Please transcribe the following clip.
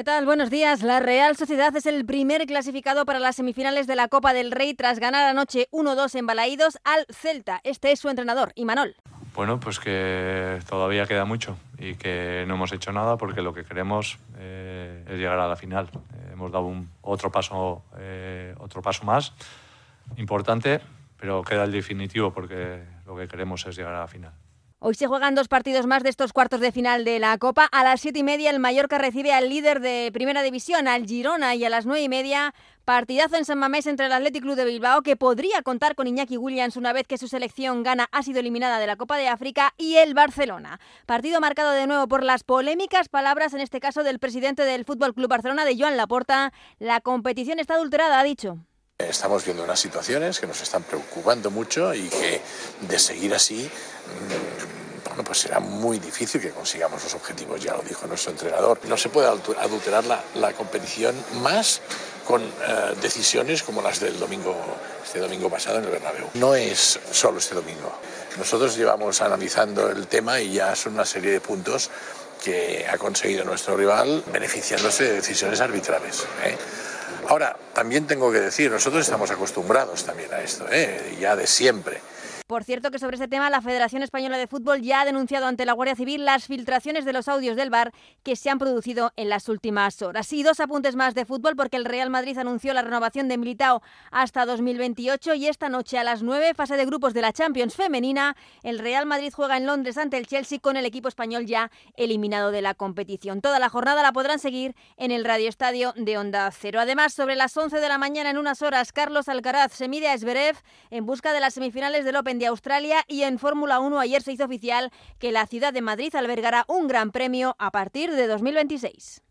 ¿Qué tal? Buenos días. La Real Sociedad es el primer clasificado para las semifinales de la Copa del Rey tras ganar anoche 1-2 en Balaídos al Celta. Este es su entrenador, Imanol. Bueno, pues que todavía queda mucho y que no hemos hecho nada porque lo que queremos eh, es llegar a la final. Eh, hemos dado un, otro, paso, eh, otro paso más importante, pero queda el definitivo porque lo que queremos es llegar a la final. Hoy se juegan dos partidos más de estos cuartos de final de la Copa. A las siete y media el Mallorca recibe al líder de Primera División, al Girona, y a las nueve y media partidazo en San Mamés entre el Athletic Club de Bilbao, que podría contar con Iñaki Williams una vez que su selección gana ha sido eliminada de la Copa de África, y el Barcelona. Partido marcado de nuevo por las polémicas palabras, en este caso del presidente del Fútbol Club Barcelona, de Joan Laporta. La competición está adulterada, ha dicho. Estamos viendo unas situaciones que nos están preocupando mucho y que de seguir así mm, bueno, pues será muy difícil que consigamos los objetivos, ya lo dijo nuestro entrenador. No se puede adulterar la, la competición más con eh, decisiones como las del domingo, este domingo pasado en el Bernabéu. No es solo este domingo. Nosotros llevamos analizando el tema y ya son una serie de puntos que ha conseguido nuestro rival beneficiándose de decisiones arbitrales. ¿eh? Ahora, también tengo que decir, nosotros estamos acostumbrados también a esto, ¿eh? ya de siempre. Por cierto que sobre este tema la Federación Española de Fútbol ya ha denunciado ante la Guardia Civil las filtraciones de los audios del bar que se han producido en las últimas horas. Y dos apuntes más de fútbol porque el Real Madrid anunció la renovación de Militao hasta 2028 y esta noche a las 9, fase de grupos de la Champions femenina, el Real Madrid juega en Londres ante el Chelsea con el equipo español ya eliminado de la competición. Toda la jornada la podrán seguir en el Radio Estadio de Onda Cero. Además, sobre las 11 de la mañana en unas horas, Carlos Alcaraz se mide a Esberev en busca de las semifinales del Open de Australia y en Fórmula 1 ayer se hizo oficial que la ciudad de Madrid albergará un gran premio a partir de 2026.